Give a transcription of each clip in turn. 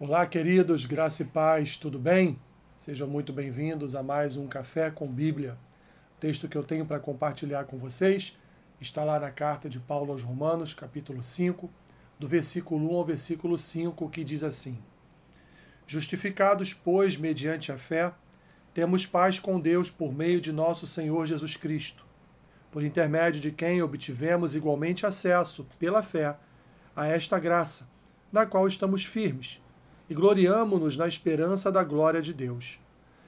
Olá, queridos, graça e paz, tudo bem? Sejam muito bem-vindos a mais um Café com Bíblia. O texto que eu tenho para compartilhar com vocês está lá na carta de Paulo aos Romanos, capítulo 5, do versículo 1 ao versículo 5, que diz assim: Justificados, pois, mediante a fé, temos paz com Deus por meio de nosso Senhor Jesus Cristo, por intermédio de quem obtivemos igualmente acesso, pela fé, a esta graça, na qual estamos firmes e gloriamo-nos na esperança da glória de Deus.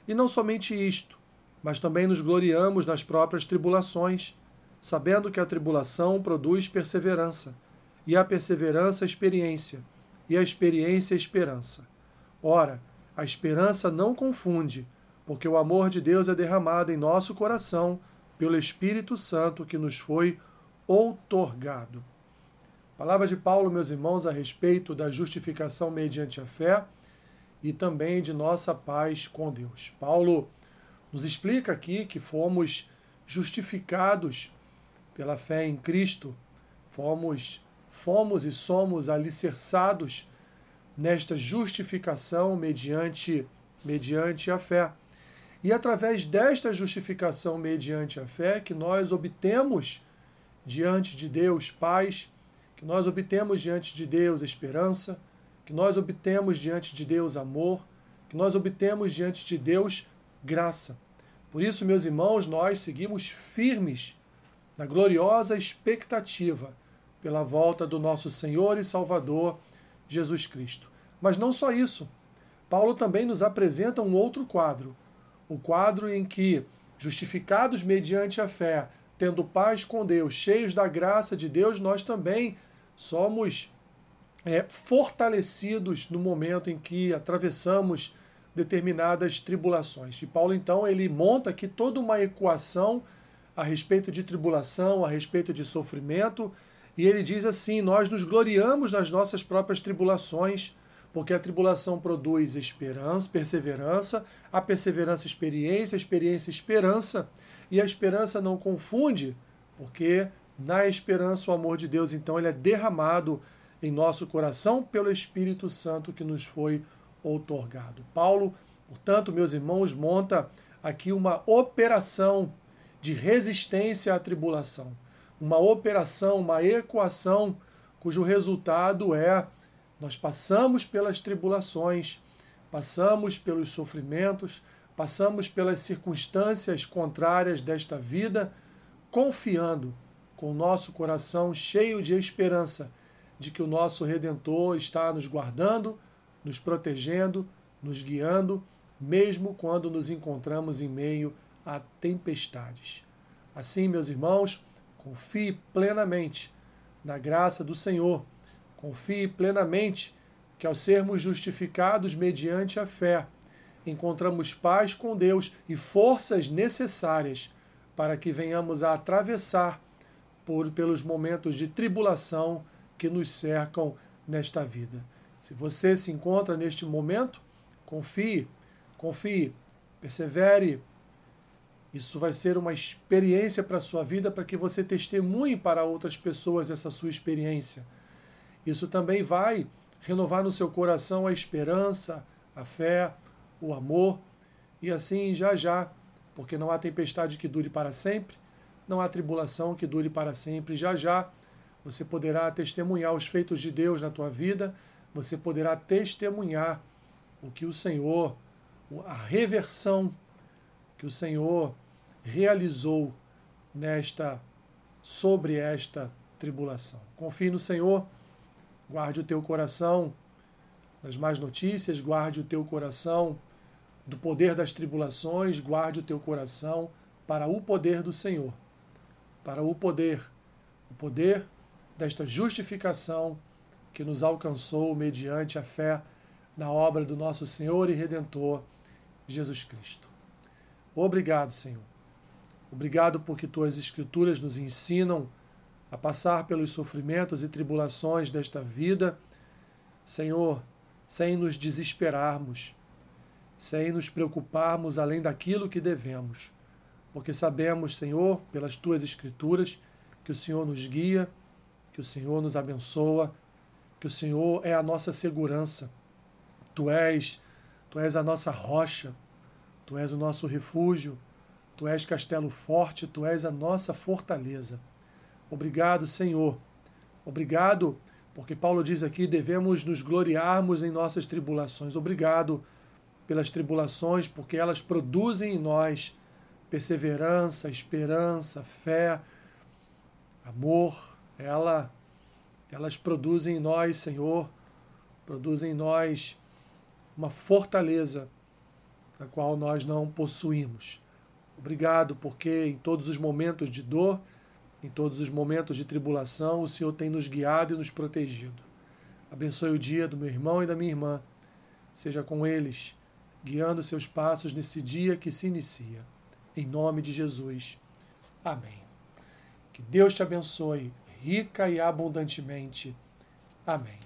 E não somente isto, mas também nos gloriamos nas próprias tribulações, sabendo que a tribulação produz perseverança, e a perseverança experiência, e a experiência esperança. Ora, a esperança não confunde, porque o amor de Deus é derramado em nosso coração pelo Espírito Santo que nos foi outorgado. Palavra de Paulo, meus irmãos, a respeito da justificação mediante a fé e também de nossa paz com Deus. Paulo nos explica aqui que fomos justificados pela fé em Cristo, fomos, fomos e somos alicerçados nesta justificação mediante, mediante a fé. E através desta justificação mediante a fé que nós obtemos diante de Deus paz que nós obtemos diante de Deus esperança, que nós obtemos diante de Deus amor, que nós obtemos diante de Deus graça. Por isso, meus irmãos, nós seguimos firmes na gloriosa expectativa pela volta do nosso Senhor e Salvador Jesus Cristo. Mas não só isso. Paulo também nos apresenta um outro quadro, o quadro em que, justificados mediante a fé, tendo paz com Deus, cheios da graça de Deus, nós também somos é, fortalecidos no momento em que atravessamos determinadas tribulações. E Paulo, então, ele monta aqui toda uma equação a respeito de tribulação, a respeito de sofrimento, e ele diz assim: Nós nos gloriamos nas nossas próprias tribulações, porque a tribulação produz esperança, perseverança, a perseverança, experiência, a experiência, esperança, e a esperança não confunde, porque na esperança, o amor de Deus, então, ele é derramado em nosso coração pelo Espírito Santo que nos foi outorgado. Paulo, portanto, meus irmãos, monta aqui uma operação de resistência à tribulação. Uma operação, uma equação cujo resultado é nós passamos pelas tribulações, passamos pelos sofrimentos, passamos pelas circunstâncias contrárias desta vida, confiando com o nosso coração cheio de esperança de que o nosso Redentor está nos guardando, nos protegendo, nos guiando, mesmo quando nos encontramos em meio a tempestades. Assim, meus irmãos, confie plenamente na graça do Senhor. Confie plenamente que, ao sermos justificados mediante a fé, encontramos paz com Deus e forças necessárias para que venhamos a atravessar por, pelos momentos de tribulação que nos cercam nesta vida. Se você se encontra neste momento, confie, confie, persevere. Isso vai ser uma experiência para a sua vida, para que você testemunhe para outras pessoas essa sua experiência. Isso também vai renovar no seu coração a esperança, a fé, o amor, e assim já já, porque não há tempestade que dure para sempre, não há tribulação que dure para sempre. Já já você poderá testemunhar os feitos de Deus na tua vida, você poderá testemunhar o que o Senhor, a reversão que o Senhor realizou nesta sobre esta tribulação. Confie no Senhor, guarde o teu coração das más notícias, guarde o teu coração do poder das tribulações, guarde o teu coração para o poder do Senhor para o poder, o poder desta justificação que nos alcançou mediante a fé na obra do nosso Senhor e Redentor Jesus Cristo. Obrigado, Senhor. Obrigado porque tuas Escrituras nos ensinam a passar pelos sofrimentos e tribulações desta vida, Senhor, sem nos desesperarmos, sem nos preocuparmos além daquilo que devemos porque sabemos, Senhor, pelas tuas escrituras, que o Senhor nos guia, que o Senhor nos abençoa, que o Senhor é a nossa segurança. Tu és, tu és a nossa rocha, tu és o nosso refúgio, tu és castelo forte, tu és a nossa fortaleza. Obrigado, Senhor. Obrigado, porque Paulo diz aqui: devemos nos gloriarmos em nossas tribulações. Obrigado pelas tribulações, porque elas produzem em nós perseverança, esperança, fé, amor. Ela, elas produzem em nós, Senhor, produzem em nós uma fortaleza a qual nós não possuímos. Obrigado, porque em todos os momentos de dor, em todos os momentos de tribulação, o Senhor tem nos guiado e nos protegido. Abençoe o dia do meu irmão e da minha irmã. Seja com eles, guiando seus passos nesse dia que se inicia. Em nome de Jesus. Amém. Que Deus te abençoe rica e abundantemente. Amém.